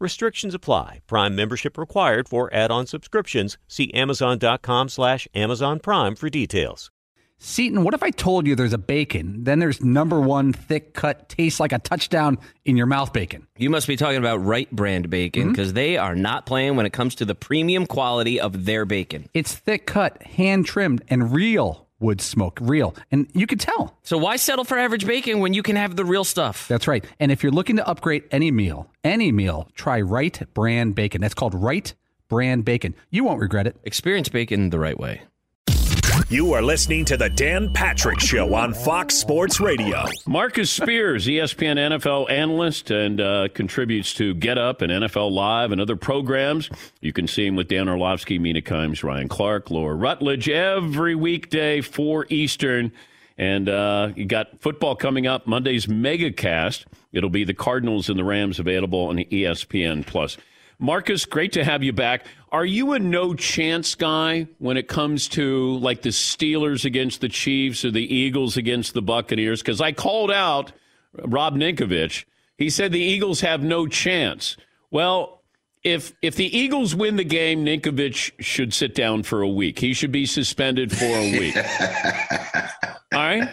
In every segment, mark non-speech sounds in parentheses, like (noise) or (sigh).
Restrictions apply. Prime membership required for add-on subscriptions. See Amazon.com slash Amazon Prime for details. Seton, what if I told you there's a bacon, then there's number one thick cut, tastes like a touchdown in your mouth bacon? You must be talking about Wright brand bacon because mm-hmm. they are not playing when it comes to the premium quality of their bacon. It's thick cut, hand trimmed, and real wood smoke, real. And you could tell. So why settle for average bacon when you can have the real stuff? That's right. And if you're looking to upgrade any meal, any meal, try Wright brand bacon. That's called Wright brand bacon. You won't regret it. Experience bacon the right way. You are listening to the Dan Patrick Show on Fox Sports Radio. Marcus Spears, ESPN NFL analyst, and uh, contributes to Get Up and NFL Live and other programs. You can see him with Dan Orlovsky, Mina Kimes, Ryan Clark, Laura Rutledge every weekday, 4 Eastern. And uh, you got football coming up, Monday's MegaCast. It'll be the Cardinals and the Rams available on ESPN Plus. Marcus, great to have you back. Are you a no chance guy when it comes to like the Steelers against the Chiefs or the Eagles against the Buccaneers? Because I called out Rob Ninkovich. He said the Eagles have no chance. Well, if if the Eagles win the game, Ninkovich should sit down for a week. He should be suspended for a week. (laughs) All right.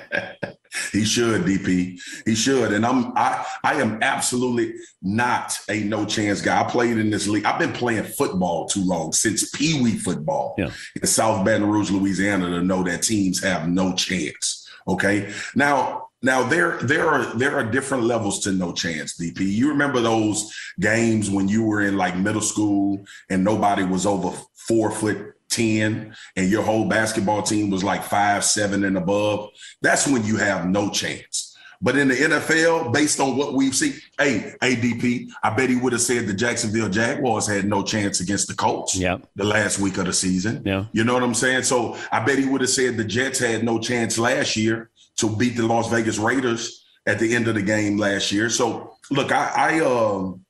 He should, DP. He should. And I'm I I am absolutely not a no chance guy. I played in this league. I've been playing football too long since Pee Wee football yeah. in South Baton Rouge, Louisiana, to know that teams have no chance. Okay. Now, now there there are there are different levels to no chance, DP. You remember those games when you were in like middle school and nobody was over four foot 10 and your whole basketball team was like five, seven and above, that's when you have no chance. But in the NFL, based on what we've seen, hey, ADP, I bet he would have said the Jacksonville Jaguars had no chance against the Colts yeah. the last week of the season. Yeah. You know what I'm saying? So I bet he would have said the Jets had no chance last year to beat the Las Vegas Raiders at the end of the game last year. So look, I I um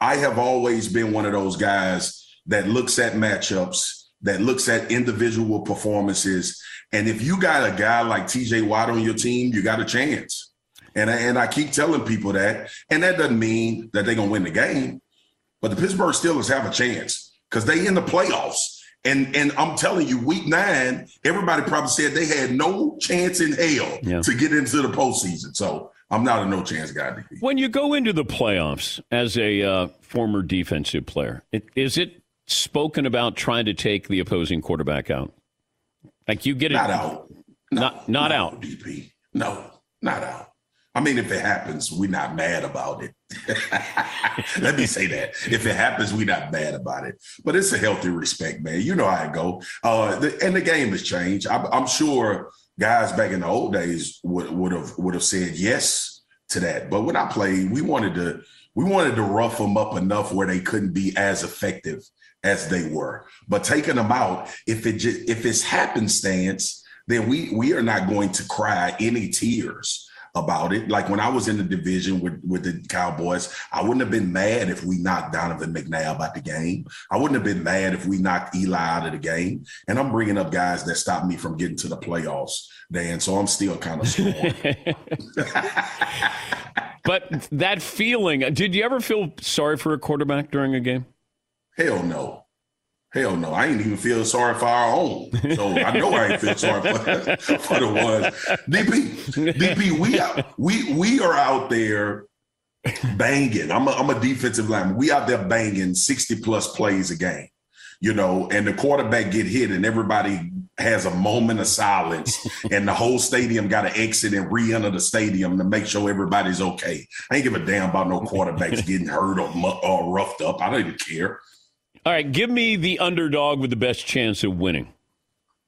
I have always been one of those guys that looks at matchups that looks at individual performances. And if you got a guy like TJ Watt on your team, you got a chance. And I, and I keep telling people that. And that doesn't mean that they're going to win the game. But the Pittsburgh Steelers have a chance because they in the playoffs. And and I'm telling you, week nine, everybody probably said they had no chance in hell yeah. to get into the postseason. So I'm not a no chance guy. When you go into the playoffs as a uh, former defensive player, it, is it spoken about trying to take the opposing quarterback out? Like you get it not out, no, not not no, out. DP, no, not out. I mean, if it happens, we're not mad about it. (laughs) Let me say that. If it happens, we're not mad about it. But it's a healthy respect, man. You know how it go. Uh, the, and the game has changed. I'm, I'm sure guys back in the old days would would have would have said yes to that. But when I played, we wanted to we wanted to rough them up enough where they couldn't be as effective as they were. But taking them out, if it just, if it's happenstance, then we we are not going to cry any tears about it. Like when I was in the division with, with the Cowboys, I wouldn't have been mad if we knocked Donovan McNabb out the game. I wouldn't have been mad if we knocked Eli out of the game. And I'm bringing up guys that stopped me from getting to the playoffs, Dan. So I'm still kind of strong. but that feeling, did you ever feel sorry for a quarterback during a game? Hell no. Hell no, I ain't even feel sorry for our own. So I know I ain't feel sorry for, (laughs) for the ones. DP, DP, we out, we we are out there banging. I'm a, I'm a defensive lineman. We out there banging 60 plus plays a game, you know, and the quarterback get hit and everybody has a moment of silence (laughs) and the whole stadium got to exit and re-enter the stadium to make sure everybody's okay. I ain't give a damn about no quarterbacks getting hurt or, or roughed up. I don't even care. All right, give me the underdog with the best chance of winning.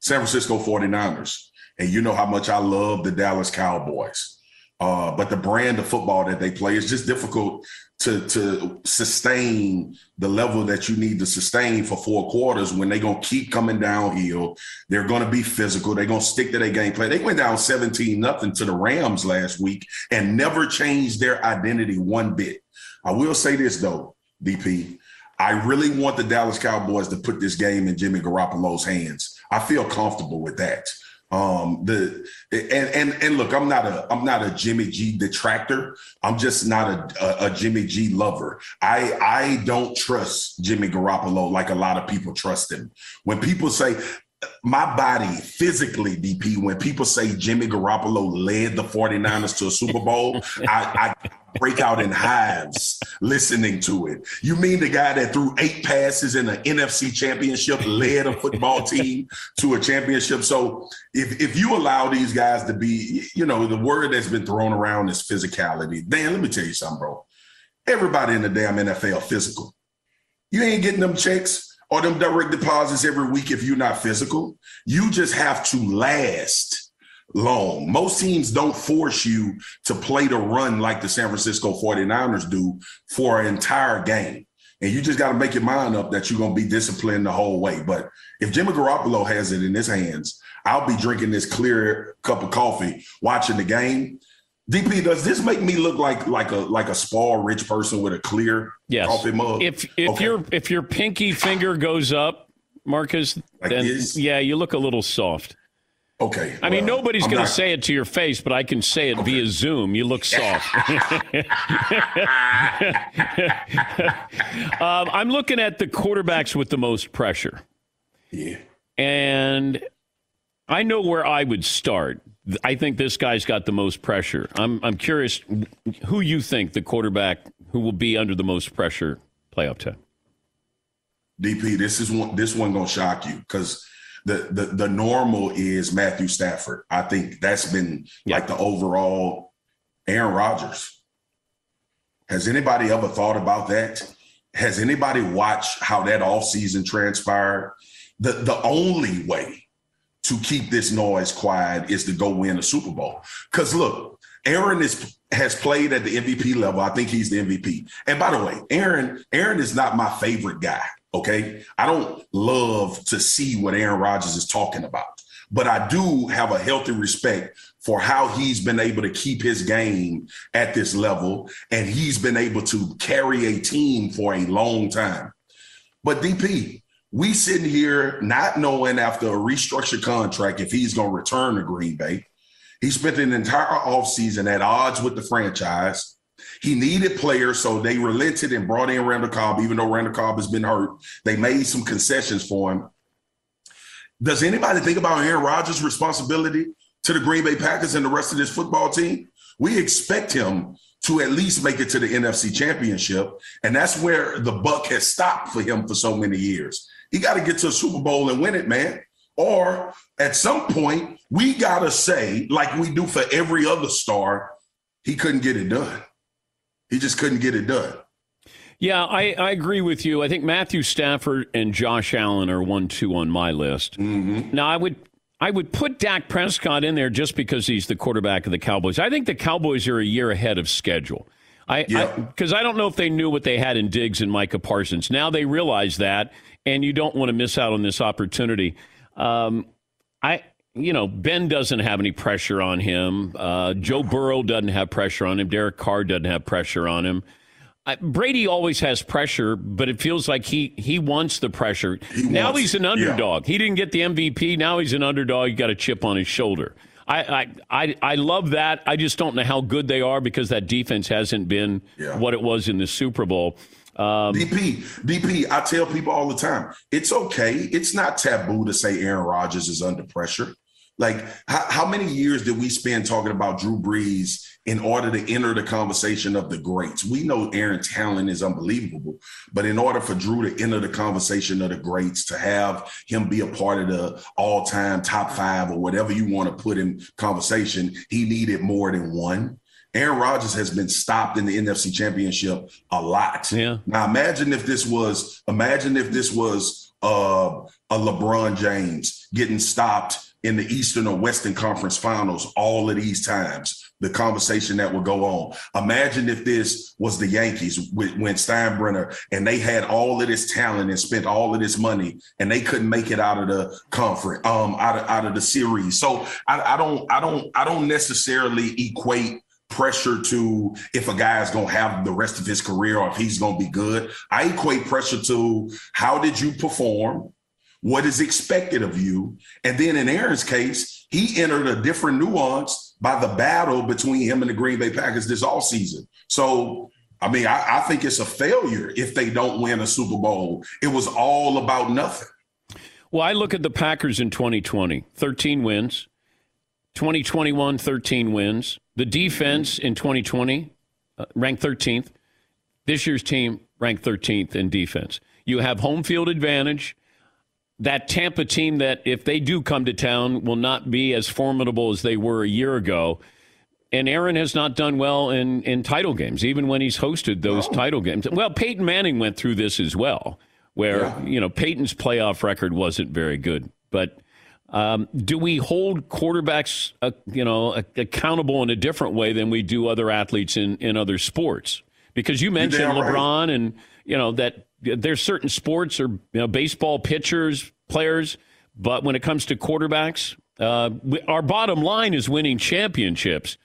San Francisco 49ers. And you know how much I love the Dallas Cowboys. Uh, but the brand of football that they play is just difficult to, to sustain the level that you need to sustain for four quarters when they're going to keep coming downhill. They're going to be physical. They're going to stick to their game plan. They went down 17 nothing to the Rams last week and never changed their identity one bit. I will say this, though, DP. I really want the Dallas Cowboys to put this game in Jimmy Garoppolo's hands. I feel comfortable with that. Um, the and and and look, I'm not a I'm not a Jimmy G detractor. I'm just not a, a, a Jimmy G lover. I I don't trust Jimmy Garoppolo like a lot of people trust him. When people say my body physically, DP, when people say Jimmy Garoppolo led the 49ers to a Super Bowl, (laughs) I, I, break out in hives listening to it. You mean the guy that threw eight passes in the NFC championship led a football (laughs) team to a championship? So if, if you allow these guys to be, you know, the word that's been thrown around is physicality. Dan, let me tell you something, bro. Everybody in the damn NFL physical. You ain't getting them checks or them direct deposits every week if you're not physical. You just have to last long. Most teams don't force you to play the run like the San Francisco 49ers do for an entire game. And you just got to make your mind up that you're going to be disciplined the whole way. But if Jimmy Garoppolo has it in his hands, I'll be drinking this clear cup of coffee watching the game DP, does this make me look like like a like a small rich person with a clear yes. coffee mug? If if okay. your if your pinky finger goes up, Marcus, like then this? yeah, you look a little soft. Okay. I well, mean, nobody's going to say it to your face, but I can say it okay. via Zoom. You look soft. (laughs) um, I'm looking at the quarterbacks with the most pressure. Yeah. And I know where I would start. I think this guy's got the most pressure. I'm I'm curious who you think the quarterback who will be under the most pressure playoff time. DP, this is one this one gonna shock you because the, the the normal is Matthew Stafford. I think that's been yeah. like the overall Aaron Rodgers. Has anybody ever thought about that? Has anybody watched how that offseason transpired? The the only way to keep this noise quiet is to go win a Super Bowl. Because look, Aaron is has played at the MVP level. I think he's the MVP. And by the way, Aaron, Aaron is not my favorite guy. Okay. I don't love to see what Aaron Rodgers is talking about, but I do have a healthy respect for how he's been able to keep his game at this level. And he's been able to carry a team for a long time. But DP, we sitting here not knowing after a restructured contract if he's going to return to Green Bay. He spent an entire offseason at odds with the franchise. He needed players, so they relented and brought in Randall Cobb, even though Randall Cobb has been hurt. They made some concessions for him. Does anybody think about Aaron Rodgers' responsibility to the Green Bay Packers and the rest of this football team? We expect him to at least make it to the NFC championship. And that's where the buck has stopped for him for so many years. He got to get to a Super Bowl and win it, man. Or at some point, we got to say, like we do for every other star, he couldn't get it done. He just couldn't get it done. Yeah, I, I agree with you. I think Matthew Stafford and Josh Allen are one two on my list. Mm-hmm. Now I would I would put Dak Prescott in there just because he's the quarterback of the Cowboys. I think the Cowboys are a year ahead of schedule. I because I, I, don't know if they knew what they had in Diggs and Micah Parsons. Now they realize that, and you don't want to miss out on this opportunity. Um, I, you know, Ben doesn't have any pressure on him. Uh, Joe Burrow doesn't have pressure on him. Derek Carr doesn't have pressure on him. I, Brady always has pressure, but it feels like he he wants the pressure. He now wants, he's an underdog. Yeah. He didn't get the MVP. Now he's an underdog. He got a chip on his shoulder. I, I, I love that. I just don't know how good they are because that defense hasn't been yeah. what it was in the Super Bowl. Um, DP, DP, I tell people all the time, it's okay. It's not taboo to say Aaron Rodgers is under pressure. Like, how, how many years did we spend talking about Drew Brees in order to enter the conversation of the greats? We know Aaron's talent is unbelievable, but in order for Drew to enter the conversation of the greats, to have him be a part of the all time top five or whatever you want to put in conversation, he needed more than one. Aaron Rodgers has been stopped in the NFC Championship a lot. Yeah. Now imagine if this was imagine if this was uh, a LeBron James getting stopped in the Eastern or Western Conference Finals all of these times. The conversation that would go on. Imagine if this was the Yankees with, when Steinbrenner and they had all of this talent and spent all of this money and they couldn't make it out of the conference, um, out of out of the series. So I, I don't, I don't, I don't necessarily equate pressure to if a guy is going to have the rest of his career or if he's going to be good. I equate pressure to how did you perform? What is expected of you? And then in Aaron's case, he entered a different nuance by the battle between him and the Green Bay Packers this all season. So, I mean, I, I think it's a failure if they don't win a Super Bowl. It was all about nothing. Well, I look at the Packers in 2020 13 wins, 2021, 13 wins. The defense in 2020 uh, ranked 13th. This year's team ranked 13th in defense. You have home field advantage. That Tampa team that, if they do come to town, will not be as formidable as they were a year ago. And Aaron has not done well in, in title games, even when he's hosted those oh. title games. Well, Peyton Manning went through this as well, where, yeah. you know, Peyton's playoff record wasn't very good. But um, do we hold quarterbacks, uh, you know, accountable in a different way than we do other athletes in, in other sports? Because you mentioned LeBron, right. and you know that there's certain sports or you know baseball pitchers, players, but when it comes to quarterbacks, uh, we, our bottom line is winning championships.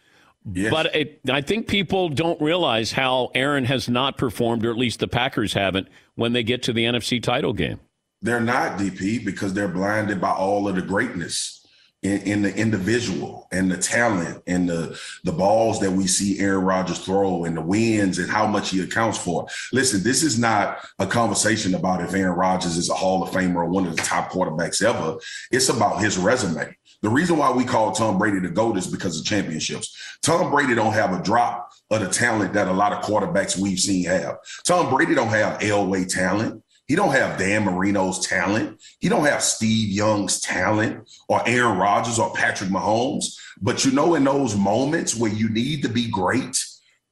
Yes. But it, I think people don't realize how Aaron has not performed, or at least the Packers haven't, when they get to the NFC title game. They're not DP because they're blinded by all of the greatness in, in, the individual and the talent and the the balls that we see Aaron Rodgers throw and the wins and how much he accounts for. Listen, this is not a conversation about if Aaron Rodgers is a Hall of Famer or one of the top quarterbacks ever. It's about his resume. The reason why we call Tom Brady the GOAT is because of championships. Tom Brady don't have a drop of the talent that a lot of quarterbacks we've seen have. Tom Brady don't have Elway talent. He don't have Dan Marino's talent. He don't have Steve Young's talent or Aaron Rodgers or Patrick Mahomes. But you know, in those moments where you need to be great,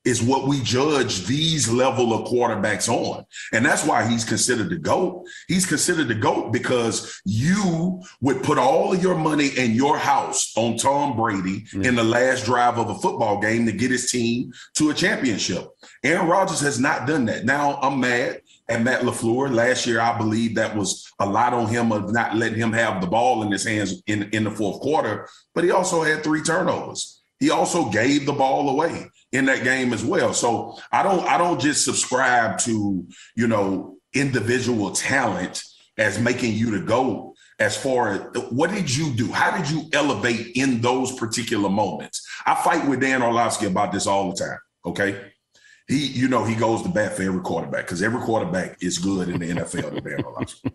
is what we judge these level of quarterbacks on. And that's why he's considered the GOAT. He's considered the GOAT because you would put all of your money and your house on Tom Brady mm-hmm. in the last drive of a football game to get his team to a championship. Aaron Rodgers has not done that. Now I'm mad at Matt LaFleur. Last year, I believe that was a lot on him of not letting him have the ball in his hands in, in the fourth quarter, but he also had three turnovers. He also gave the ball away in that game as well. So I don't I don't just subscribe to, you know, individual talent as making you to go as far as what did you do? How did you elevate in those particular moments? I fight with Dan Orlovsky about this all the time. Okay he, you know, he goes to bat for every quarterback because every quarterback is good in the NFL.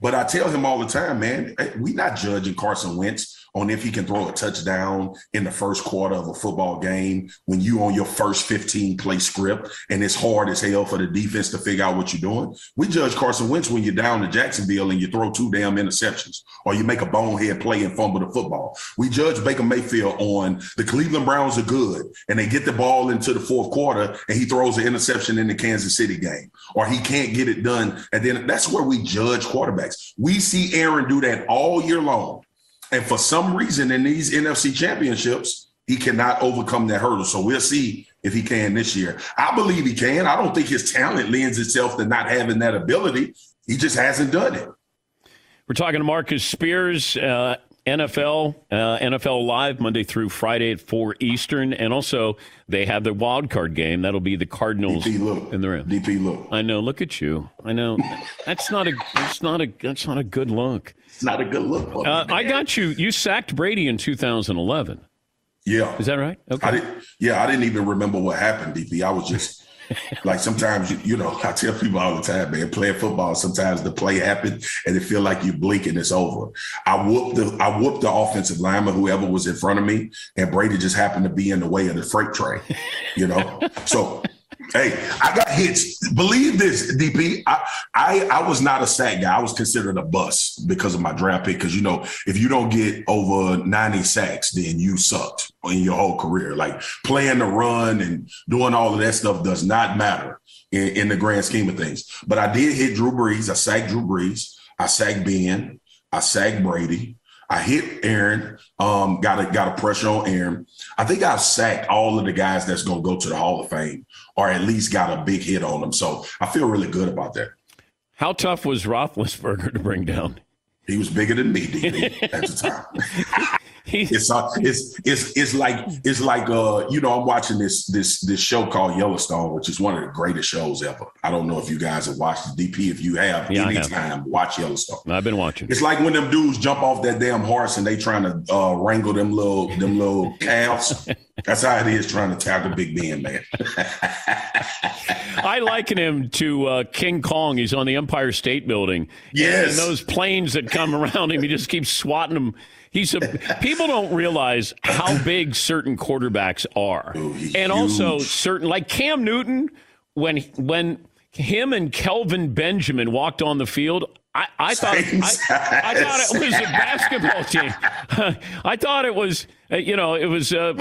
but I tell him all the time, man, we're not judging Carson Wentz on if he can throw a touchdown in the first quarter of a football game when you on your first 15 play script and it's hard as hell for the defense to figure out what you're doing. We judge Carson Wentz when you're down to Jacksonville and you throw two damn interceptions or you make a bonehead play and fumble the football. We judge Baker Mayfield on the Cleveland Browns are good and they get the ball into the fourth quarter and he throws an interception in the Kansas City game or he can't get it done. And then that's where we judge quarterbacks. We see Aaron do that all year long. And for some reason in these NFC championships, he cannot overcome that hurdle. So we'll see if he can this year. I believe he can. I don't think his talent lends itself to not having that ability. He just hasn't done it. We're talking to Marcus Spears. Uh, NFL, uh, NFL Live Monday through Friday at four Eastern, and also they have the wild card game. That'll be the Cardinals DP, look. in the Rams. DP, look. I know. Look at you. I know. That's not a. That's not a. That's not a good look. It's not a good look. Uh, I got you. You sacked Brady in 2011. Yeah. Is that right? Okay. I. Yeah, I didn't even remember what happened, DP. I was just (laughs) like sometimes you, you know I tell people all the time, man, playing football. Sometimes the play happened and it feel like you blink and it's over. I whooped the I whooped the offensive lineman, whoever was in front of me, and Brady just happened to be in the way of the freight train. You know, so. Hey, I got hits. Believe this, DP. I, I I was not a sack guy. I was considered a bust because of my draft pick. Because you know, if you don't get over ninety sacks, then you sucked in your whole career. Like playing the run and doing all of that stuff does not matter in, in the grand scheme of things. But I did hit Drew Brees. I sacked Drew Brees. I sacked Ben. I sacked Brady. I hit Aaron. Um, got a got a pressure on Aaron. I think I've sacked all of the guys that's going to go to the Hall of Fame, or at least got a big hit on them. So I feel really good about that. How tough was Roethlisberger to bring down? He was bigger than me at the time. (laughs) (laughs) It's uh, it's it's it's like it's like uh you know I'm watching this this this show called Yellowstone, which is one of the greatest shows ever. I don't know if you guys have watched the DP. If you have, Yeah, I have. anytime watch Yellowstone. I've been watching. It's like when them dudes jump off that damn horse and they trying to uh, wrangle them little them little (laughs) calves. That's how it is trying to tackle Big Ben, man. I liken him to uh, King Kong. He's on the Empire State Building. Yes. And those planes that come around him, he just keeps swatting them. He's a, people don't realize how big certain quarterbacks are, Oh, and also certain like Cam Newton when when him and Kelvin Benjamin walked on the field. I, I thought I, I thought it was a basketball team. (laughs) I thought it was uh, you know it was a,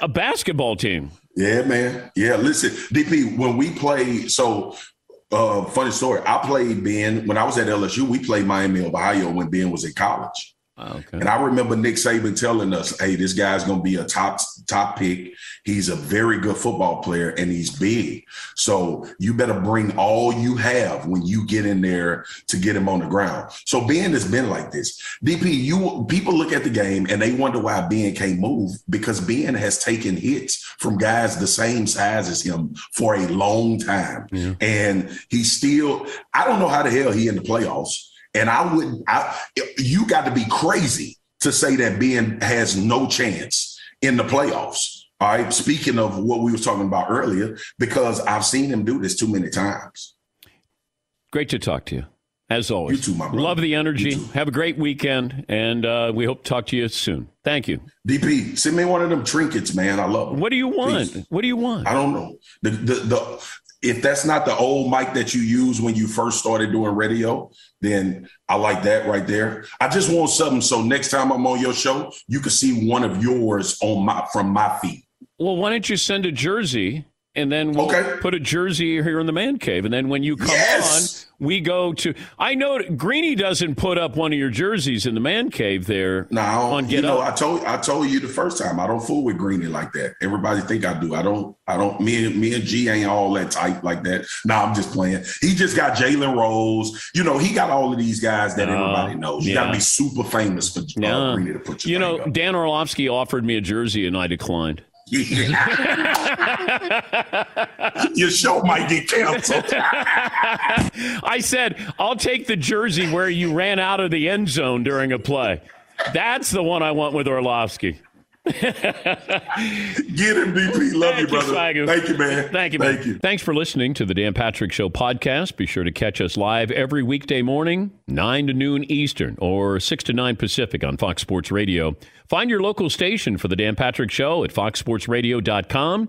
a basketball team. Yeah, man. Yeah, listen, DP, when we played, so uh funny story. I played Ben when I was at LSU, we played Miami Ohio when Ben was in college. Ah, okay. And I remember Nick Saban telling us, "Hey, this guy's going to be a top top pick. He's a very good football player, and he's big. So you better bring all you have when you get in there to get him on the ground." So Ben has been like this. DP, you people look at the game and they wonder why Ben can't move because Ben has taken hits from guys the same size as him for a long time, and he's still. I don't know how the hell he in the playoffs. And I wouldn't, I, you got to be crazy to say that Ben has no chance in the playoffs. All right. Speaking of what we were talking about earlier, because I've seen him do this too many times. Great to talk to you, as always. You too, my brother. Love the energy. Have a great weekend, and uh, we hope to talk to you soon. Thank you. DP, send me one of them trinkets, man. I love them. What do you want? Please. What do you want? I don't know. The, the, the, if that's not the old mic that you used when you first started doing radio, then I like that right there. I just want something so next time I'm on your show, you can see one of yours on my from my feet. Well, why don't you send a jersey, and then we'll Okay. put a jersey here in the man cave, and then when you come Yes. on, we go to. I know Greeny doesn't put up one of your jerseys in the man cave there Now, on you know, Up. I told I told you the first time I don't fool with Greeny like that. Everybody think I do. I don't. I don't. Me and me and G ain't all that tight like that. Nah, I'm just playing. He just got Jalen Rose. You know, he got all of these guys that Oh, everybody knows. You got to be super famous for uh, Yeah. Greeny to put your You know, up. Dan Orlovsky offered me a jersey, and I declined. (laughs) your show might get canceled. I said, I'll take the jersey where you ran out of the end zone during a play. That's the one I want with Orlovsky. Get him, DP. Love Thank you, you, brother. Swagu. Thank you, man. Thank you, man. Thank you. Thanks for listening to the Dan Patrick Show podcast. Be sure to catch us live every weekday morning, 9 to noon Eastern or 6 to 9 Pacific on Fox Sports Radio. Find your local station for the Dan Patrick Show at foxsportsradio.com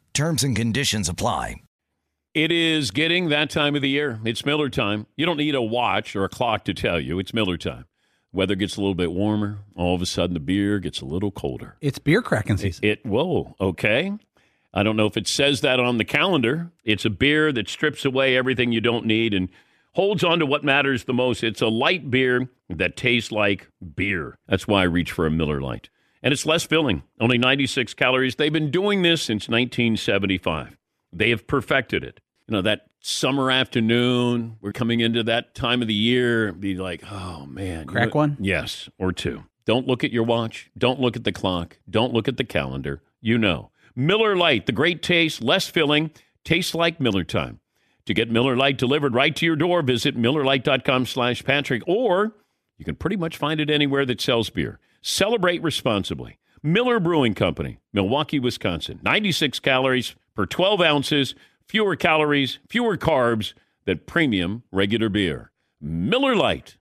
Terms and conditions apply. It is getting that time of the year. It's Miller time. You don't need a watch or a clock to tell you. It's Miller time. Weather gets a little bit warmer. All of a sudden, the beer gets a little colder. It's beer cracking season. It, whoa, okay. I don't know if it says that on the calendar. It's a beer that strips away everything you don't need and holds on to what matters the most. It's a light beer that tastes like beer. That's why I reach for a Miller Lite. And it's less filling, only 96 calories. They've been doing this since 1975. They have perfected it. You know, that summer afternoon, we're coming into that time of the year, be like, oh man. Crack You- one? Yes, or two. Don't look at your watch. Don't look at the clock. Don't look at the calendar. You know. Miller Lite, the great taste, less filling, tastes like Miller time. To get Miller Lite delivered right to your door, visit MillerLite.com slash Patrick, or you can pretty much find it anywhere that sells beer. Celebrate responsibly. Miller Brewing Company, Milwaukee, Wisconsin. 96 calories per 12 ounces, fewer calories, fewer carbs than premium regular beer. Miller Lite.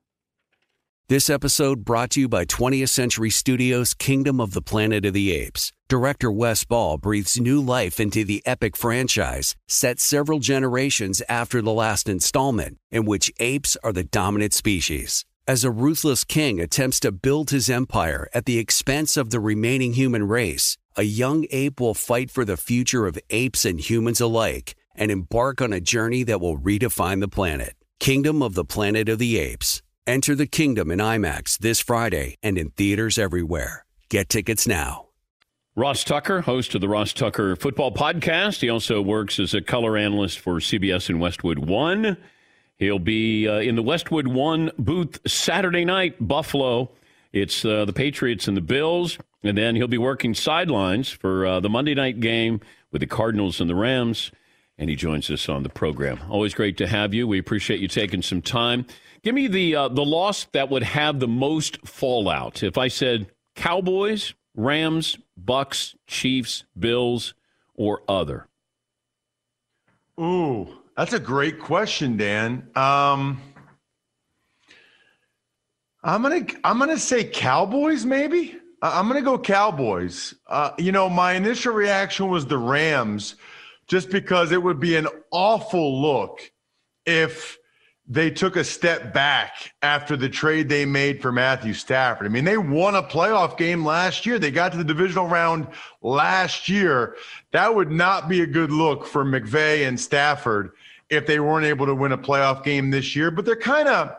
This episode brought to you by 20th Century Studios' Kingdom of the Planet of the Apes. Director Wes Ball breathes new life into the epic franchise, set several generations after the last installment, in which apes are the dominant species. As a ruthless king attempts to build his empire at the expense of the remaining human race, a young ape will fight for the future of apes and humans alike and embark on a journey that will redefine the planet. Kingdom of the Planet of the Apes. Enter the kingdom in IMAX this Friday and in theaters everywhere. Get tickets now. Ross Tucker, host of the Ross Tucker Football Podcast. He also works as a color analyst for CBS in Westwood One. He'll be uh, in the Westwood One booth Saturday night, Buffalo. It's uh, the Patriots and the Bills. And then he'll be working sidelines for uh, the Monday night game with the Cardinals and the Rams. And he joins us on the program. Always great to have you. We appreciate you taking some time. Give me the uh, the loss that would have the most fallout. If I said Cowboys, Rams, Bucs, Chiefs, Bills, or other. Ooh, that's a great question, Dan. Um, I'm gonna I'm gonna say Cowboys, maybe. I'm gonna go Cowboys. Uh, you know, my initial reaction was the Rams, just because it would be an awful look if they took a step back after the trade they made for Matthew Stafford. I mean, they won a playoff game last year. They got to the divisional round last year. That would not be a good look for McVay and Stafford if they weren't able to win a playoff game this year. But they're kind of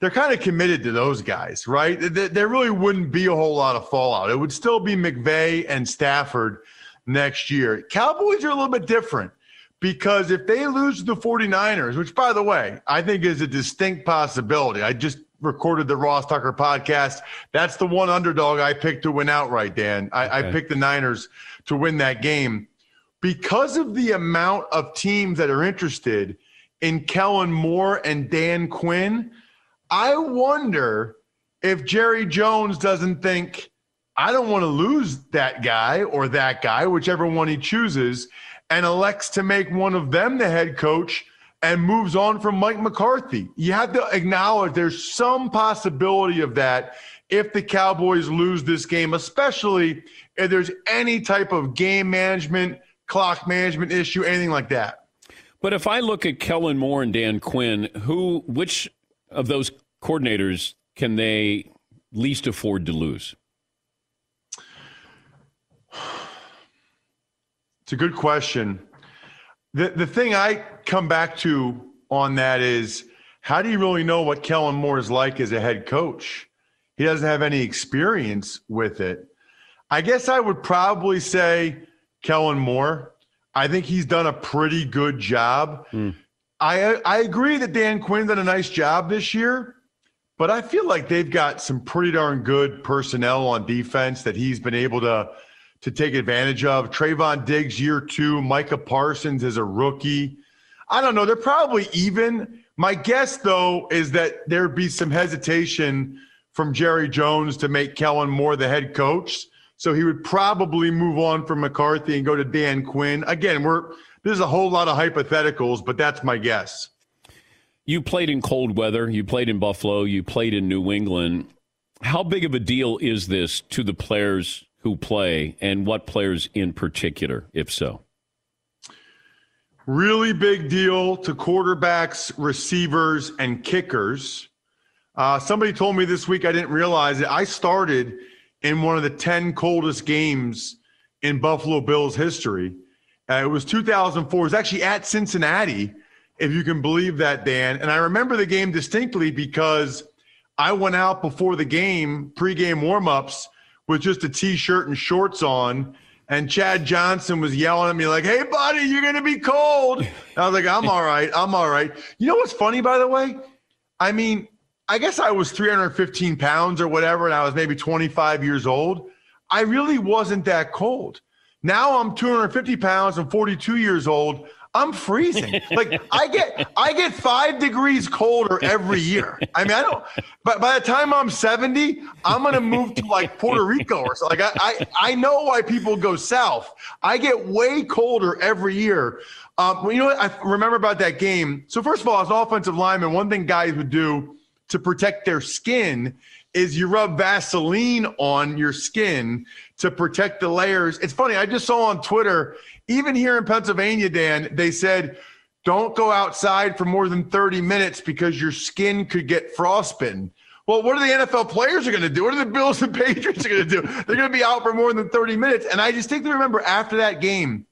they're kind of committed to those guys, right? There really wouldn't be a whole lot of fallout. It would still be McVay and Stafford next year. Cowboys are a little bit different because if they lose to the 49ers, which by the way, I think is a distinct possibility. I just recorded the Ross Tucker podcast. That's the one underdog I picked to win outright, Dan. I, I picked the Niners to win that game. Because of the amount of teams that are interested in Kellen Moore and Dan Quinn, I wonder if Jerry Jones doesn't think, I don't want to lose that guy or that guy, whichever one he chooses, and elects to make one of them the head coach and moves on from Mike McCarthy. You have to acknowledge there's some possibility of that if the Cowboys lose this game, especially if there's any type of game management, clock management issue, anything like that. But if I look at Kellen Moore and Dan Quinn, who, which of those coordinators can they least afford to lose? It's a good question. The the thing I come back to on that is how do you really know what Kellen Moore is like as a head coach? He doesn't have any experience with it. I guess I would probably say Kellen Moore. I think he's done a pretty good job. Mm. I I agree that Dan Quinn did a nice job this year, but I feel like they've got some pretty darn good personnel on defense that he's been able to to take advantage of. Trevon Diggs year two, Micah Parsons is a rookie. I don't know. They're probably even. My guess though is that there'd be some hesitation from Jerry Jones to make Kellen Moore the head coach. So he would probably move on from McCarthy and go to Dan Quinn. Again, we're there's a whole lot of hypotheticals, but that's my guess. You played in cold weather. You played in Buffalo. You played in New England. How big of a deal is this to the players who play, and what players in particular, if so? Really big deal to quarterbacks, receivers, and kickers. Uh, somebody told me this week, I didn't realize it. I started in one of the 10 coldest games in Buffalo Bills history. Uh, it was 2004. It was actually at Cincinnati, if you can believe that, Dan. And I remember the game distinctly because I went out before the game, pregame warmups, with just a t-shirt and shorts on. And Chad Johnson was yelling at me like, "Hey, buddy, you're gonna be cold." And I was like, "I'm all right. I'm all right." You know what's funny, by the way? I mean, I guess I was 315 pounds or whatever, and I was maybe 25 years old. I really wasn't that cold. Now I'm 250 pounds and 42 years old. I'm freezing. (laughs) Like I get I get five degrees colder every year. I mean, I don't but by the time I'm 70, I'm gonna move to like Puerto Rico or something. Like I, I, I know why people go south. I get way colder every year. Um, well, you know what I remember about that game? So first of all, as an offensive lineman, one thing guys would do to protect their skin is you rub Vaseline on your skin to protect the layers. It's funny. I just saw on Twitter, even here in Pennsylvania, Dan, they said, don't go outside for more than 30 minutes because your skin could get frostbitten. Well, what are the NFL players are going to do? What are the Bills and (laughs) Patriots are going to do? They're going to be out for more than 30 minutes. And I just distinctly remember after that game,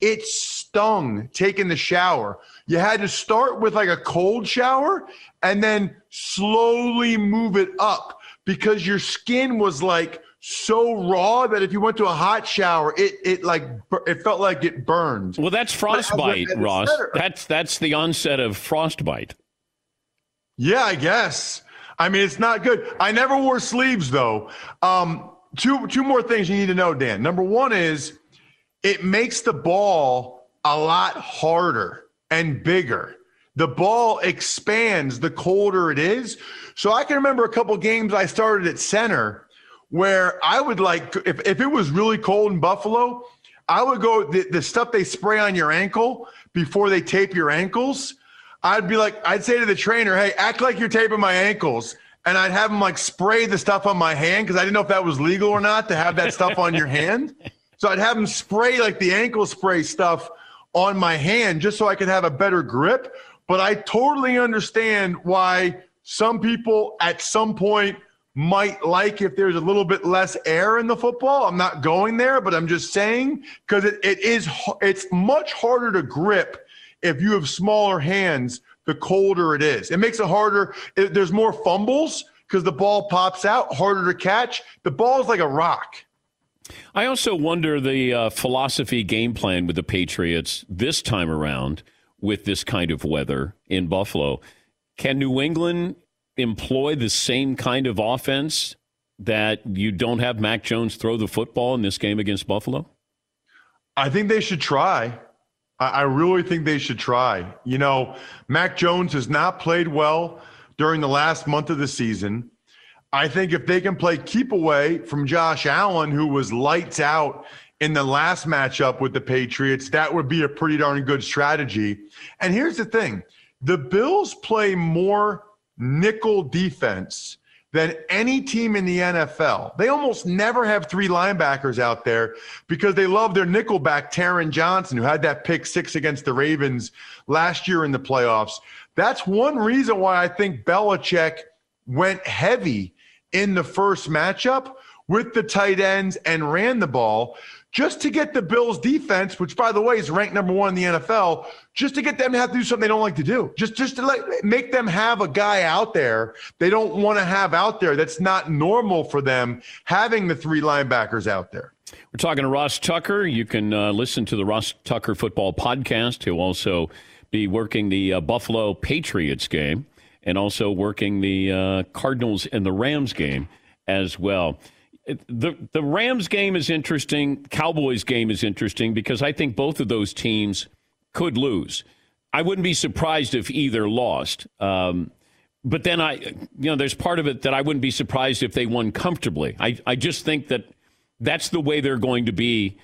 it stung taking the shower. You had to start with like a cold shower and then slowly move it up because your skin was like so raw that if you went to a hot shower, it it like it felt like it burned. Well, that's frostbite, Ross. That's that's the onset of frostbite. Yeah, I guess. I mean, it's not good. I never wore sleeves though. Um, two two more things you need to know, Dan. Number one is it makes the ball a lot harder and bigger. The ball expands the colder it is. So I can remember a couple games I started at center where I would like if, if it was really cold in Buffalo, I would go the, the stuff they spray on your ankle before they tape your ankles. I'd be like, I'd say to the trainer, hey, act like you're taping my ankles. And I'd have them like spray the stuff on my hand because I didn't know if that was legal or not to have that stuff on your hand. (laughs) So I'd have them spray like the ankle spray stuff on my hand just so I could have a better grip. But I totally understand why some people at some point might like if there's a little bit less air in the football. I'm not going there, but I'm just saying because it, it is it's much harder to grip if you have smaller hands. The colder it is, it makes it harder. It, there's more fumbles because the ball pops out, harder to catch. The ball is like a rock. I also wonder the uh, philosophy game plan with the Patriots this time around with this kind of weather in Buffalo. Can New England employ the same kind of offense that you don't have Mac Jones throw the football in this game against Buffalo? I think they should try. I really think they should try. You know, Mac Jones has not played well during the last month of the season. I think if they can play keep away from Josh Allen, who was lights out in the last matchup with the Patriots, that would be a pretty darn good strategy. And here's the thing the Bills play more nickel defense than any team in the NFL. They almost never have three linebackers out there because they love their nickelback, Taron Johnson, who had that pick six against the Ravens last year in the playoffs. That's one reason why I think Belichick went heavy in the first matchup with the tight ends and ran the ball just to get the Bills defense, which by the way is ranked number one in the NFL, just to get them to have to do something they don't like to do. Just just to let, make them have a guy out there they don't want to have out there. That's not normal for them having the three linebackers out there. We're talking to Ross Tucker. You can uh, listen to the Ross Tucker Football Podcast. He'll also be working the uh, Buffalo Patriots game and also working the uh, Cardinals and the Rams game as well the the Rams game is interesting. Cowboys game is interesting because I think both of those teams could lose. I wouldn't be surprised if either lost. Um, but then I, you know, there's part of it that I wouldn't be surprised if they won comfortably. I, I just think that that's the way they're going to be,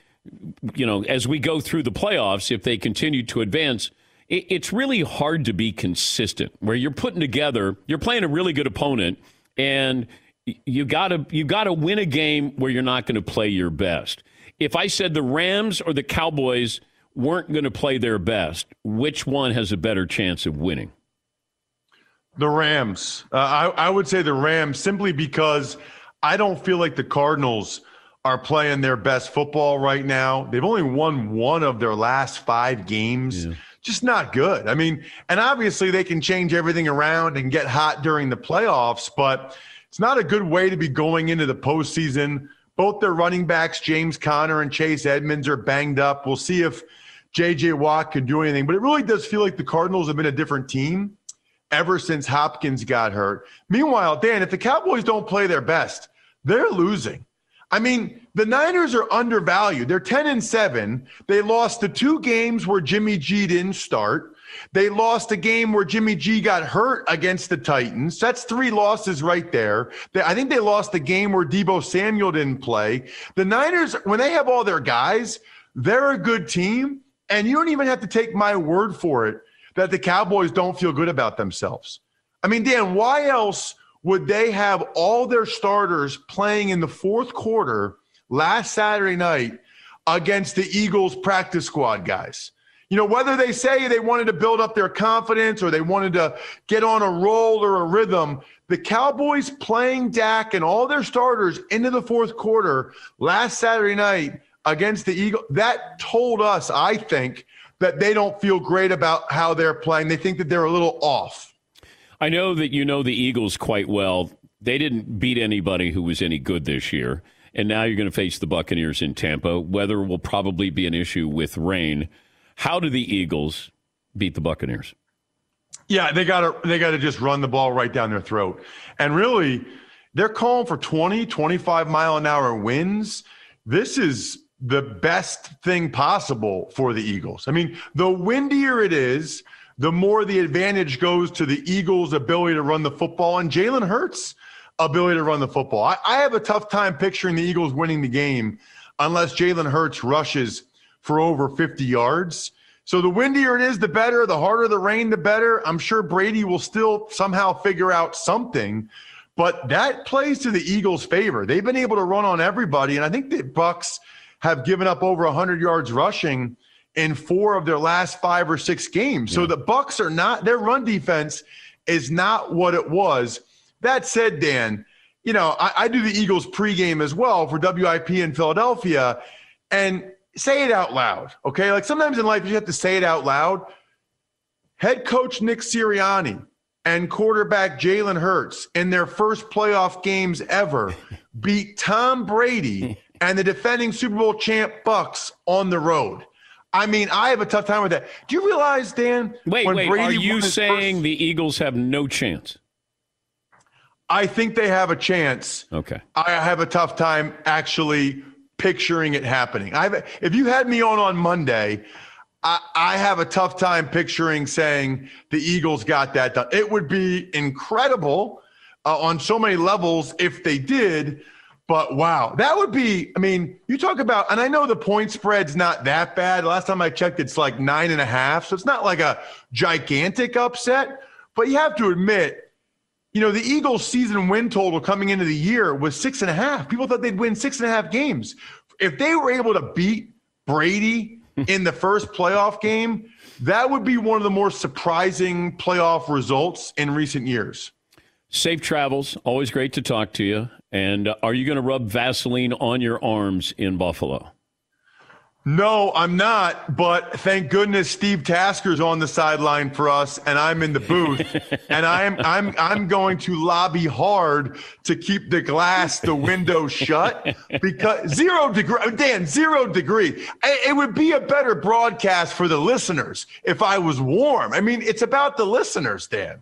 you know, as we go through the playoffs, if they continue to advance. It, it's really hard to be consistent where you're putting together, you're playing a really good opponent, and you got to you got to win a game where you're not going to play your best. If I said the Rams or the Cowboys weren't going to play their best, which one has a better chance of winning? The Rams. Uh, I, I would say the Rams simply because I don't feel like the Cardinals are playing their best football right now. They've only won one of their last five games. Yeah. Just not good. I mean, and obviously they can change everything around and get hot during the playoffs, but it's not a good way to be going into the postseason. Both their running backs, James Conner and Chase Edmonds, are banged up. We'll see if J.J. Watt can do anything. But it really does feel like the Cardinals have been a different team ever since Hopkins got hurt. Meanwhile, Dan, if the Cowboys don't play their best, they're losing. I mean, the Niners are undervalued. They're 10 and 7. They lost the two games where Jimmy G didn't start. They lost a game where Jimmy G got hurt against the Titans. That's three losses right there. They, I think they lost the game where Deebo Samuel didn't play. The Niners, when they have all their guys, they're a good team. And you don't even have to take my word for it that the Cowboys don't feel good about themselves. I mean, Dan, why else would they have all their starters playing in the fourth quarter last Saturday night against the Eagles practice squad guys? you know, whether they say they wanted to build up their confidence or they wanted to get on a roll or a rhythm, the Cowboys playing Dak and all their starters into the fourth quarter last Saturday night against the Eagles, that told us, I think, that they don't feel great about how they're playing. They think that they're a little off. I know that you know the Eagles quite well. They didn't beat anybody who was any good this year. And now you're going to face the Buccaneers in Tampa. Weather will probably be an issue with rain. How do the Eagles beat the Buccaneers? Yeah, they got to they got to just run the ball right down their throat. And really, they're calling for 20, 25 mile an hour winds. This is the best thing possible for the Eagles. I mean, the windier it is, the more the advantage goes to the Eagles' ability to run the football and Jalen Hurts' ability to run the football. I, I have a tough time picturing the Eagles winning the game unless Jalen Hurts rushes for over 50 yards. So the windier it is, the better. The harder the rain, the better. I'm sure Brady will still somehow figure out something, but that plays to the Eagles' favor. They've been able to run on everybody, and I think the Bucs have given up over 100 yards rushing in four of their last five or six games. Yeah. So the Bucs are not their run defense is not what it was. That said, Dan, you know I, I do the Eagles pregame as well for WIP in Philadelphia, and say it out loud, okay? Like sometimes in life you have to say it out loud. Head coach Nick Sirianni and quarterback Jalen Hurts in their first playoff games ever (laughs) beat Tom Brady (laughs) and the defending Super Bowl champ Bucs on the road. I mean, I have a tough time with that. Do you realize, Dan? Wait, wait. Brady are you saying first, the Eagles have no chance? I think they have a chance. Okay. I have a tough time actually picturing it happening. I've, if you had me on on Monday, I, I have a tough time picturing saying the Eagles got that done. It would be incredible uh, on so many levels if they did. But wow, that would be, I mean, you talk about, and I know the point spread's not that bad. Last time I checked, it's like nine and a half. So it's not like a gigantic upset. But you have to admit, you know, the Eagles' season win total coming into the year was six and a half. People thought they'd win six and a half games. If they were able to beat Brady (laughs) in the first playoff game, that would be one of the more surprising playoff results in recent years. Safe travels. Always great to talk to you. And are you going to rub Vaseline on your arms in Buffalo? No, I'm not. But thank goodness Steve Tasker's on the sideline for us, and I'm in the booth, (laughs) and I'm I'm I'm going to lobby hard to keep the glass, the window shut, because zero degree, Dan, zero degree. It would be a better broadcast for the listeners if I was warm. I mean, it's about the listeners, Dan.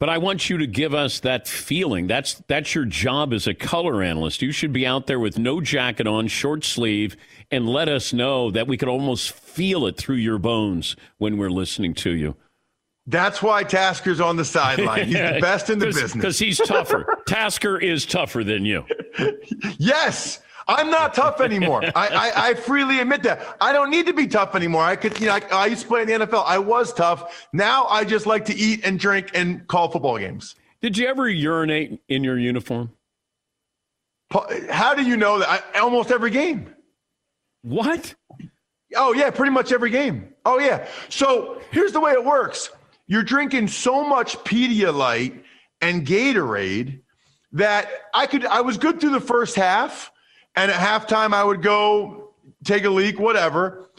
But I want you to give us that feeling. That's that's your job as a color analyst. You should be out there with no jacket on, short sleeve, and let us know that we could almost feel it through your bones when we're listening to you. That's why Tasker's on the sideline. He's the (laughs) best in the business because he's tougher. (laughs) Tasker is tougher than you. yes. I'm not tough anymore. (laughs) I, I, I, freely admit that. I don't need to be tough anymore. I could, you know, I, I, used to play in the NFL. I was tough. Now I just like to eat and drink and call football games. Did you ever urinate in your uniform? How do you know that? I, almost every game. What? Oh yeah, pretty much every game. Oh yeah. So here's the way it works. You're drinking so much Pedialyte and Gatorade that I could. I was good through the first half and at halftime, I would go take a leak, whatever.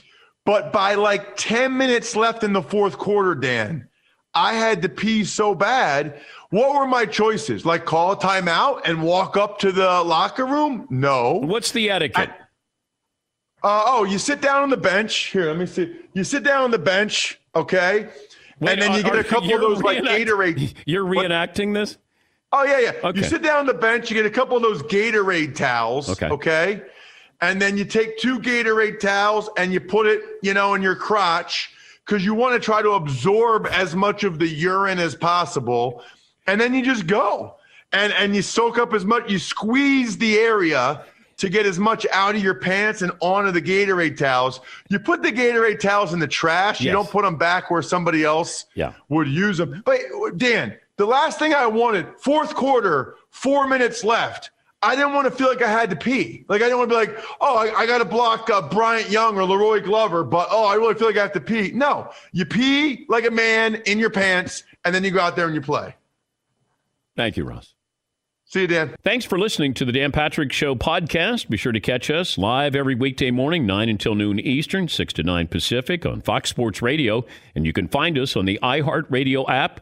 But by like 10 minutes left in the fourth quarter, Dan, I had to pee so bad. What were my choices? Like call a timeout and walk up to the locker room? No. What's the etiquette? I, uh, oh, you sit down on the bench. Here, let me see. You sit down on the bench, okay? Wait, and then you get a couple of those like Gatorade. (laughs) You're reenacting what? this? Oh yeah, yeah. Okay. You sit down on the bench, you get a couple of those Gatorade towels. Okay. Okay. And then you take two Gatorade towels and you put it, you know, in your crotch because you want to try to absorb as much of the urine as possible. And then you just go. And and you soak up as much, you squeeze the area to get as much out of your pants and onto the Gatorade towels. You put the Gatorade towels in the trash. Yes. You don't put them back where somebody else yeah. would use them. But Dan, the last thing I wanted, fourth quarter, four minutes left. I didn't want to feel like I had to pee. Like I didn't want to be like, oh, I, I got to block uh, Bryant Young or La'Roi Glover, but oh, I really feel like I have to pee. No, you pee like a man in your pants, and then you go out there and you play. Thank you, Ross. See you, Dan. Thanks for listening to the Dan Patrick Show podcast. Be sure to catch us live every weekday morning, 9 until noon Eastern, 6 to 9 Pacific on Fox Sports Radio. And you can find us on the iHeartRadio app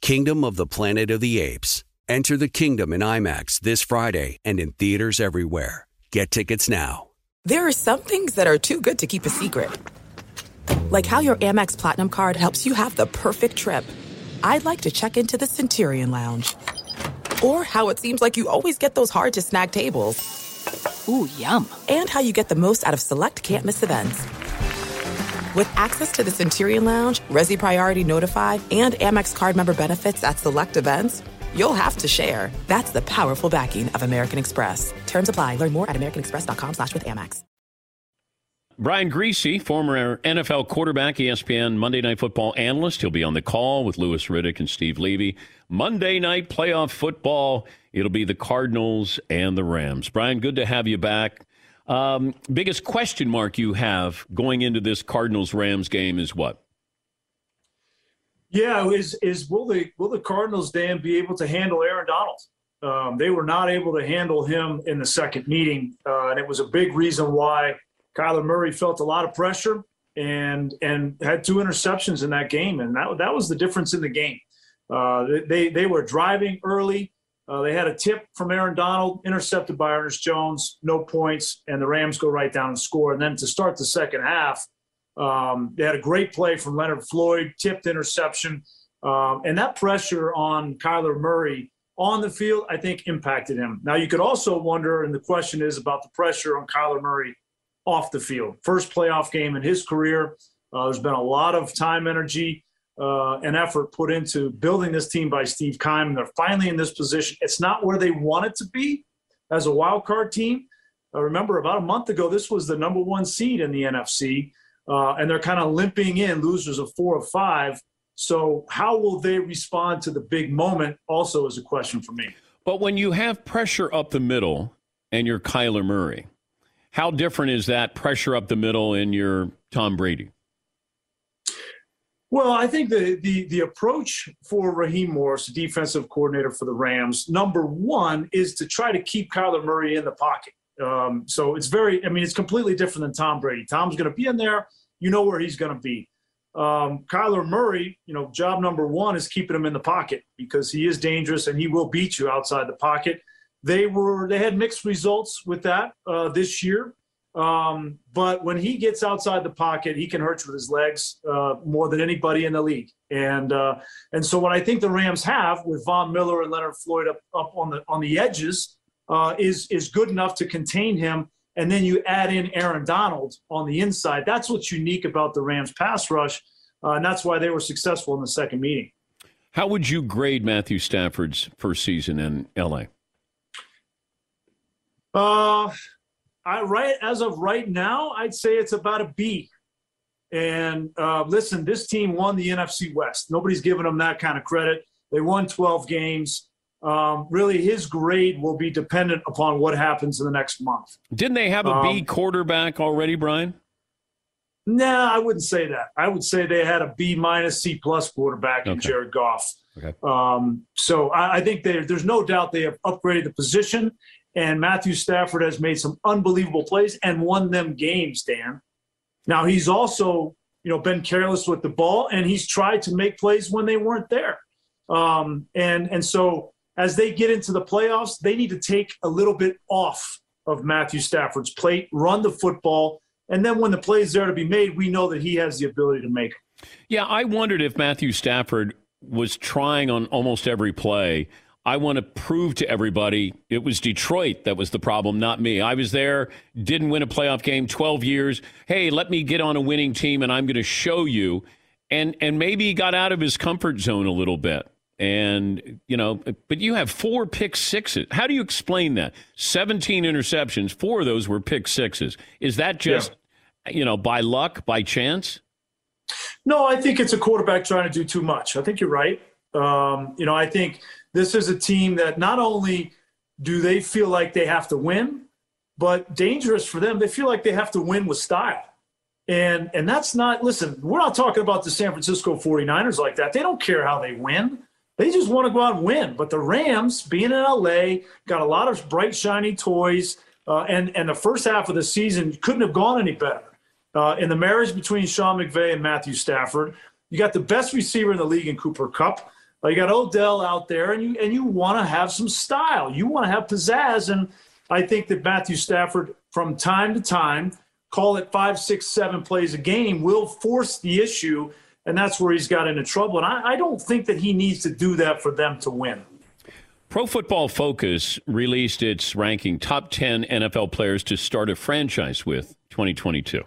Kingdom of the Planet of the Apes. Enter the kingdom in IMAX this Friday and in theaters everywhere. Get tickets now. There are some things that are too good to keep a secret. Like how your Amex Platinum card helps you have the perfect trip. I'd like to check into the Centurion Lounge. Or how it seems like you always get those hard to snag tables. Ooh, yum. And how you get the most out of select can't miss events. With access to the Centurion Lounge, Resy Priority Notify, and Amex card member benefits at select events, you'll have to share. That's the powerful backing of American Express. Terms apply. Learn more at americanexpress.com slash with Amex. Brian Griese, former NFL quarterback, ESPN Monday Night Football analyst. He'll be on the call with Louis Riddick and Steve Levy. Monday night playoff football. It'll be the Cardinals and the Rams. Brian, good to have you back. Um, biggest question mark you have going into this Cardinals Rams game is what? Yeah, is is will the will the Cardinals Dan be able to handle Aaron Donald? Um, they were not able to handle him in the second meeting, uh, and it was a big reason why Kyler Murray felt a lot of pressure and and had two interceptions in that game, and that that was the difference in the game. Uh, they they were driving early. Uh, they had a tip from Aaron Donald, intercepted by Ernest Jones, no points, and the Rams go right down and score. And then to start the second half, um, they had a great play from Leonard Floyd, tipped interception. Um, and that pressure on Kyler Murray on the field, I think, impacted him. Now, you could also wonder, and the question is about the pressure on Kyler Murray off the field. First playoff game in his career. Uh, there's been a lot of time, energy, uh, and effort put into building this team by Steve Keim. They're finally in this position. It's not where they want it to be as a wild card team. Uh, remember, about a month ago, this was the number one seed in the NFC, uh, and they're kind of limping in, losers of four of five. So, how will they respond to the big moment? Also, is a question for me. But when you have pressure up the middle and you're Kyler Murray, how different is that pressure up the middle in your Tom Brady? Well, I think the, the the approach for Raheem Morris, defensive coordinator for the Rams, number one is to try to keep Kyler Murray in the pocket. Um, so it's very, I mean, it's completely different than Tom Brady. Tom's going to be in there. You know where he's going to be. Um, Kyler Murray, you know, job number one is keeping him in the pocket because he is dangerous and he will beat you outside the pocket. They were they had mixed results with that uh, this year. Um, but when he gets outside the pocket, he can hurt you with his legs uh, more than anybody in the league. And uh, and so what I think the Rams have with Von Miller and Leonard Floyd up, up on the on the edges uh, is is good enough to contain him. And then you add in Aaron Donald on the inside. That's what's unique about the Rams pass rush, uh, and that's why they were successful in the second meeting. How would you grade Matthew Stafford's first season in LA? Uh I right as of right now, I'd say it's about a B. And uh, listen, this team won the NFC West. Nobody's giving them that kind of credit. They won 12 games. Um, really, his grade will be dependent upon what happens in the next month. Didn't they have a um, B quarterback already, Brian? Nah, I wouldn't say that. I would say they had a B minus C plus quarterback in Jared Goff. Okay. Um, so I, I think there's no doubt they have upgraded the position. And Matthew Stafford has made some unbelievable plays and won them games, Dan. Now he's also, you know, been careless with the ball and he's tried to make plays when they weren't there. Um, and and so as they get into the playoffs, they need to take a little bit off of Matthew Stafford's plate, run the football, and then when the plays there to be made, we know that he has the ability to make. Yeah, I wondered if Matthew Stafford was trying on almost every play I want to prove to everybody it was Detroit that was the problem, not me. I was there, didn't win a playoff game 12 years. Hey, let me get on a winning team and I'm going to show you. And and maybe he got out of his comfort zone a little bit. And, you know, but you have four pick sixes. How do you explain that? 17 interceptions, four of those were pick sixes. Is that just, yeah. you know, by luck, by chance? No, I think it's a quarterback trying to do too much. I think you're right. Um, you know, I think this is a team that not only do they feel like they have to win, but dangerous for them, they feel like they have to win with style. And and that's not listen, we're not talking about the San Francisco 49ers like that. They don't care how they win. They just want to go out and win. But the Rams, being in LA, got a lot of bright, shiny toys. Uh, and, and the first half of the season couldn't have gone any better. Uh, in the marriage between Sean McVay and Matthew Stafford, you got the best receiver in the league in Cooper Kupp. You got Odell out there, and you and you want to have some style. You want to have pizzazz, and I think that Matthew Stafford, from time to time, call it five, six, seven plays a game, will force the issue, and that's where he's got into trouble. And I, I don't think that he needs to do that for them to win. Pro Football Focus released its ranking top 10 NFL players to start a franchise with 2022.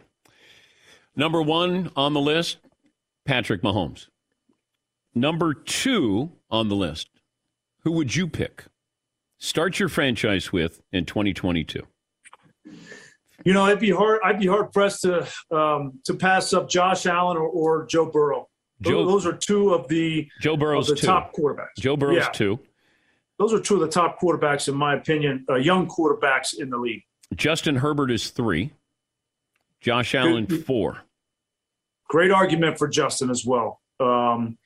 Number one on the list, Patrick Mahomes. Number two on the list, who would you pick? Start your franchise with in 2022. You know, I'd be hard. I'd be hard pressed to um, to pass up Josh Allen or, or Joe Burrow. Joe, those are two of the Joe Burrow's the two. top quarterbacks. Joe Burrow's yeah. two. Those are two of the top quarterbacks, in my opinion, uh, young quarterbacks in the league. Justin Herbert is three. Josh Allen Good. four. Great argument for Justin as well. Um,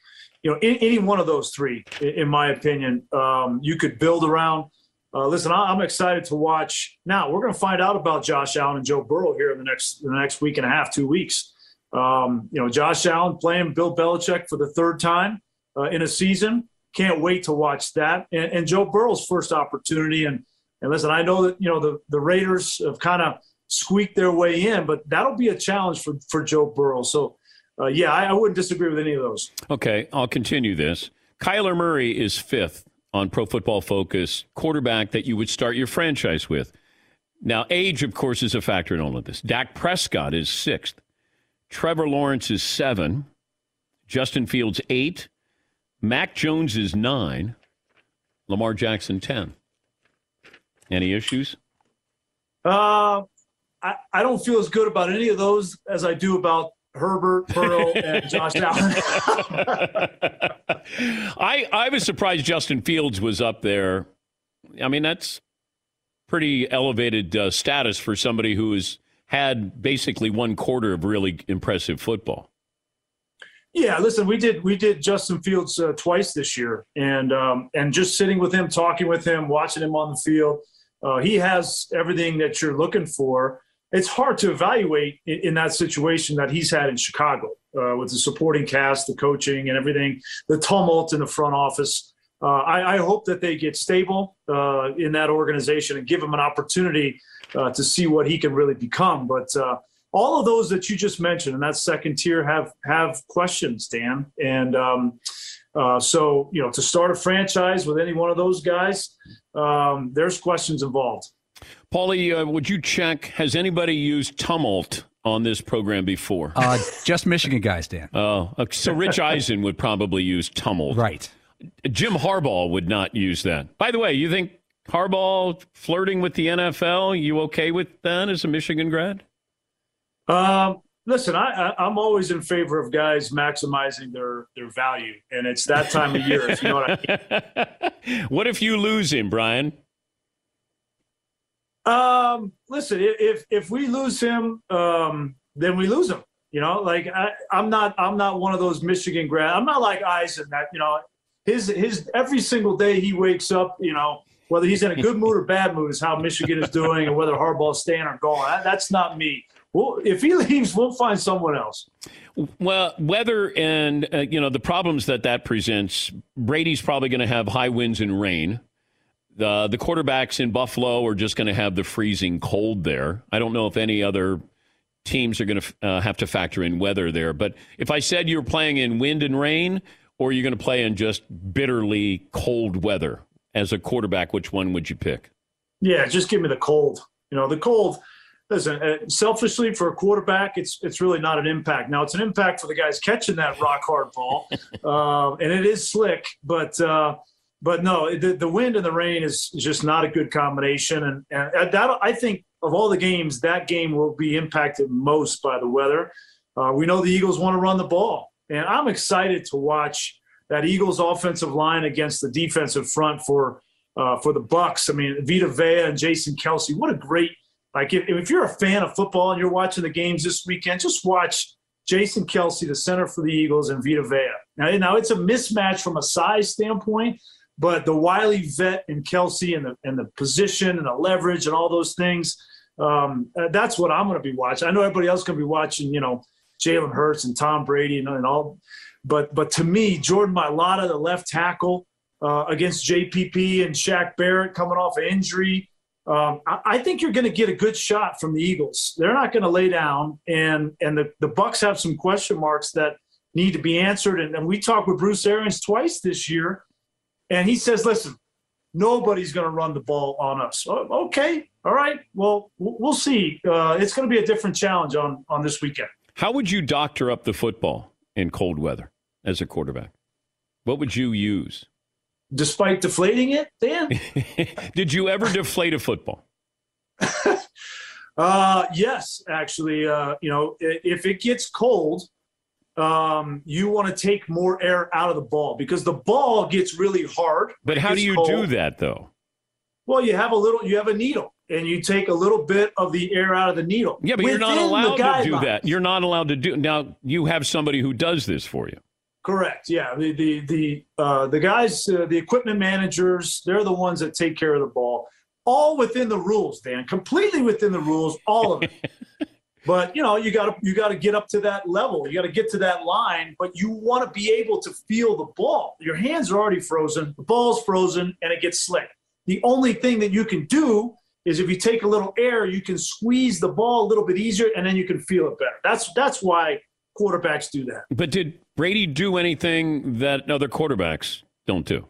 you know, in, any one of those three, in my opinion, um, you could build around. Uh, listen, I'm excited to watch. Now we're going to find out about Josh Allen and Joe Burrow here in the next in the next week and a half, two weeks. Um, you know, Josh Allen playing Bill Belichick for the third time uh, in a season. Can't wait to watch that. And, and, Joe Burrow's first opportunity. And and listen, I know that you know the the Raiders have kind of squeaked their way in, but that'll be a challenge for for Joe Burrow. So uh, yeah, I, I wouldn't disagree with any of those. Okay, I'll continue this. Kyler Murray is fifth on Pro Football Focus, quarterback that you would start your franchise with. Now, age, of course, is a factor in all of this. Dak Prescott is sixth. Trevor Lawrence is seven. Justin Fields, eight. Mac Jones is nine. Lamar Jackson, 10. Any issues? Uh, I, I don't feel as good about any of those as I do about Herbert, Burrow, and Josh Allen. (laughs) I I was surprised Justin Fields was up there. I mean, that's pretty elevated uh, status for somebody who has had basically one quarter of really impressive football. Yeah, listen, we did we did Justin Fields uh, twice this year, and um, and just sitting with him, talking with him, watching him on the field, uh, he has everything that you're looking for it's hard to evaluate in, in that situation that he's had in Chicago uh, with the supporting cast, the coaching, and everything, the tumult in the front office. Uh, I, I, hope that they get stable uh, in that organization and give him an opportunity uh, to see what he can really become. But uh, all of those that you just mentioned in that second tier have have questions, Dan. And um, uh, so, you know, to start a franchise with any one of those guys, um, there's questions involved. Paulie, uh, would you check? Has anybody used tumult on this program before? Uh, just Michigan guys, Dan. Oh, uh, so Rich Eisen would probably use tumult. Right. Jim Harbaugh would not use that. By the way, you think Harbaugh flirting with the NFL? You okay with that as a Michigan grad? Um, listen, I, I, am always in favor of guys maximizing their their value, and it's that time of year. If you know what I mean. (laughs) what if you lose him, Brian? Um, listen, if if we lose him, um, then we lose him. You know, like I, I'm not I'm not one of those Michigan grad. I'm not like Eisen that you know his his every single day he wakes up. You know, whether he's in a good mood or bad mood is how Michigan is doing, and whether Harbaugh's staying or going. That, that's not me. Well, if he leaves, we'll find someone else. Well, weather and uh, you know the problems that that presents. Brady's probably going to have high winds and rain. The the quarterbacks in Buffalo are just going to have the freezing cold there. I don't know if any other teams are going to uh, have to factor in weather there. But if I said you're playing in wind and rain, or you're going to play in just bitterly cold weather, as a quarterback, which one would you pick? Yeah, just give me the cold. You know, the cold. Listen, uh, selfishly for a quarterback, it's it's really not an impact. Now it's an impact for the guys catching that rock hard ball, (laughs) um, and it is slick. But uh, but no, the, the wind and the rain is just not a good combination. And and that I think of all the games, that game will be impacted most by the weather. Uh, we know the Eagles want to run the ball, and I'm excited to watch that Eagles offensive line against the defensive front for uh, for the Bucs. I mean, Vita Vea and Jason Kelce. What a great like if, if you're a fan of football and you're watching the games this weekend, just watch Jason Kelce, the center for the Eagles, and Vita Vea. Now, now it's a mismatch from a size standpoint, but the Wiley vet and Kelce and the and the position and the leverage and all those things. Um, uh, that's what I'm going to be watching. I know everybody else going to be watching, you know, Jalen Hurts and Tom Brady and, and all, but but to me, Jordan Mailata, the left tackle uh, against JPP and Shaq Barrett coming off an injury. Um, I, I, think you're going to get a good shot from the Eagles. They're not going to lay down, and and the, the Bucs have some question marks that need to be answered. And, and we talked with Bruce Arians twice this year, and he says, "Listen, nobody's going to run the ball on us." Oh, okay, all right. Well, we'll see. Uh, it's going to be a different challenge on on this weekend. How would you doctor up the football in cold weather as a quarterback? What would you use? despite deflating it, Dan? (laughs) Did you ever deflate a football? (laughs) uh, yes, actually. Uh, you know, if it gets cold, um, you want to take more air out of the ball because the ball gets really hard. But how do you cold. do that, though? Well, you have a little, you have a needle, and you take a little bit of the air out of the needle. Yeah, but you're not allowed to do that. You're not allowed to do. Now you have somebody who does this for you. Correct. Yeah. The the the uh, the guys, uh, the equipment managers, they're the ones that take care of the ball, all within the rules, Dan. Completely within the rules, all of it. (laughs) but you know, you got to you got to get up to that level. You got to get to that line. But you want to be able to feel the ball. Your hands are already frozen. The ball's frozen, and it gets slick. The only thing that you can do is if you take a little air, you can squeeze the ball a little bit easier, and then you can feel it better. That's that's why quarterbacks do that. But did Brady do anything that other quarterbacks don't do?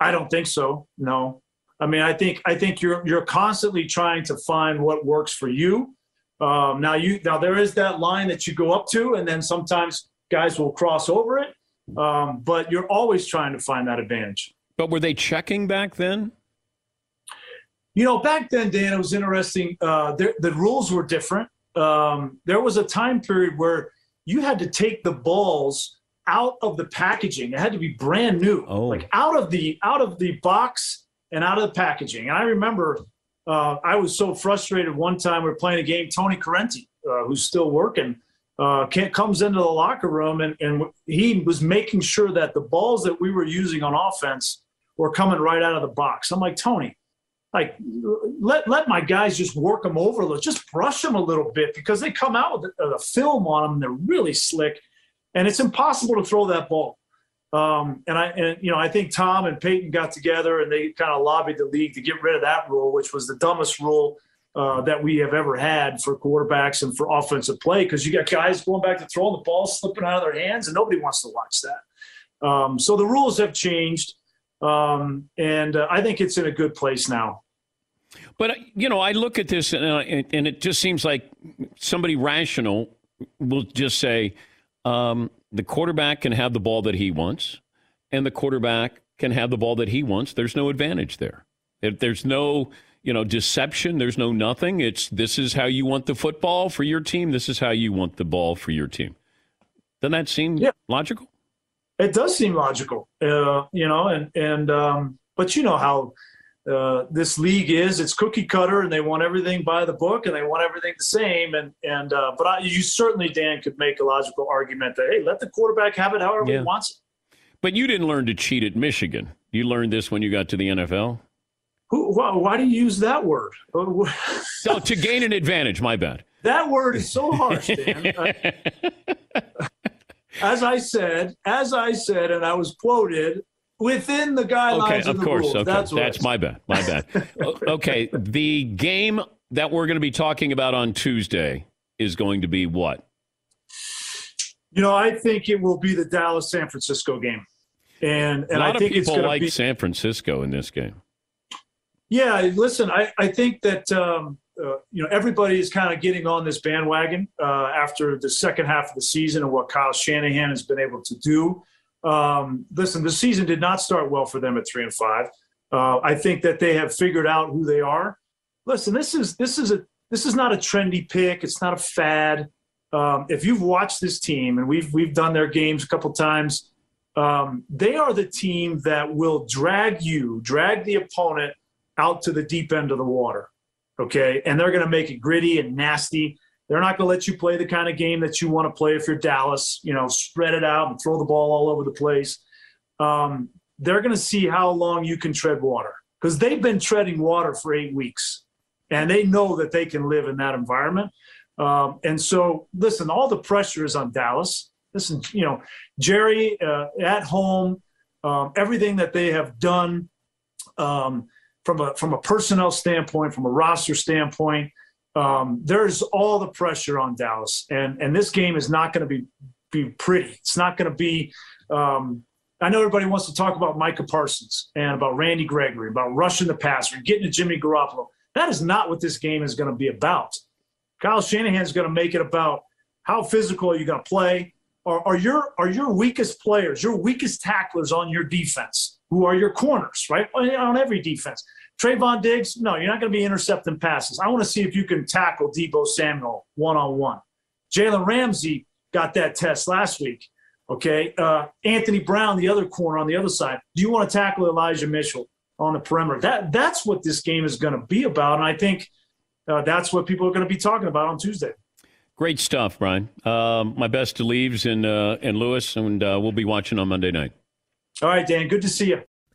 I don't think so. No. I mean, I think I think you're you're constantly trying to find what works for you. Um, now you now there is that line that you go up to, and then sometimes guys will cross over it. Um, but you're always trying to find that advantage. But were they checking back then? You know, back then, Dan, it was interesting. Uh, the rules were different um, there was a time period where you had to take the balls out of the packaging. It had to be brand new, oh. like out of the out of the box and out of the packaging. And I remember uh, I was so frustrated one time we were playing a game. Tony Corrente, uh, who's still working, uh, comes into the locker room and, and he was making sure that the balls that we were using on offense were coming right out of the box. I'm like, Tony, like let let my guys just work them over little, just brush them a little bit because they come out with a, film on them. They're really slick, and it's impossible to throw that ball. Um, and I and you know I think Tom and Peyton got together and they kind of lobbied the league to get rid of that rule, which was the dumbest rule uh, that we have ever had for quarterbacks and for offensive play because you got guys going back to throwing the ball slipping out of their hands and nobody wants to watch that. Um, so the rules have changed. Um, and uh, I think it's in a good place now. But, you know, I look at this and, uh, and it just seems like somebody rational will just say um, the quarterback can have the ball that he wants, and the quarterback can have the ball that he wants. There's no advantage there. There's no, you know, deception. There's no nothing. It's this is how you want the football for your team. This is how you want the ball for your team. Doesn't that seem yeah. logical? It does seem logical, uh, you know, and and um, but you know how uh, this league is. It's cookie cutter, and they want everything by the book, and they want everything the same. And and uh, but I, you certainly, Dan, could make a logical argument that hey, let the quarterback have it however yeah. he wants it. But you didn't learn to cheat at Michigan. You learned this when you got to the NFL. Who, why, why do you use that word? (laughs) so to gain an advantage. My bad. (laughs) That word is so harsh, Dan. (laughs) as I said, as I said, and I was quoted within the guidelines okay, of, of course, rules. Okay, that's, that's my bad. My bad. (laughs) okay, the game that we're going to be talking about on Tuesday is going to be what? You know, I think it will be the Dallas San Francisco game. And and I think it's people going to like be San Francisco in this game. Yeah, listen, I, I think that um, uh, you know everybody is kind of getting on this bandwagon uh, after the second half of the season and what Kyle Shanahan has been able to do. Um, listen, the season did not start well for them at three and five. Uh, I think that they have figured out who they are. Listen, this is this is a this is not a trendy pick. It's not a fad. Um, if you've watched this team and we've we've done their games a couple times, um, they are the team that will drag you, drag the opponent out to the deep end of the water. Okay. And they're going to make it gritty and nasty. They're not going to let you play the kind of game that you want to play if you're Dallas, you know, spread it out and throw the ball all over the place. Um, they're going to see how long you can tread water because they've been treading water for eight weeks and they know that they can live in that environment. Um, and so, listen, all the pressure is on Dallas. Listen, you know, Jerry uh, at home, um, everything that they have done. Um, from a from a personnel standpoint, from a roster standpoint, um, there's all the pressure on Dallas, and and this game is not going to be be pretty. It's not going to be. Um, I know everybody wants to talk about Micah Parsons and about Randy Gregory, about rushing the passer, getting to Jimmy Garoppolo. That is not what this game is going to be about. Kyle Shanahan is going to make it about how physical are you going to play. Are, are your are your weakest players, your weakest tacklers on your defense, who are your corners, right? On every defense. Trevon Diggs, no, you're not going to be intercepting passes. I want to see if you can tackle Deebo Samuel one on one. Jalen Ramsey got that test last week. Okay. Uh, Anthony Brown, the other corner on the other side. Do you want to tackle Elijah Mitchell on the perimeter? That That's what this game is going to be about. And I think uh, that's what people are going to be talking about on Tuesday. Great stuff, Brian. Um, my best to Leaves and, uh, and Louis, and uh, we'll be watching on Monday night. All right, Dan. Good to see you.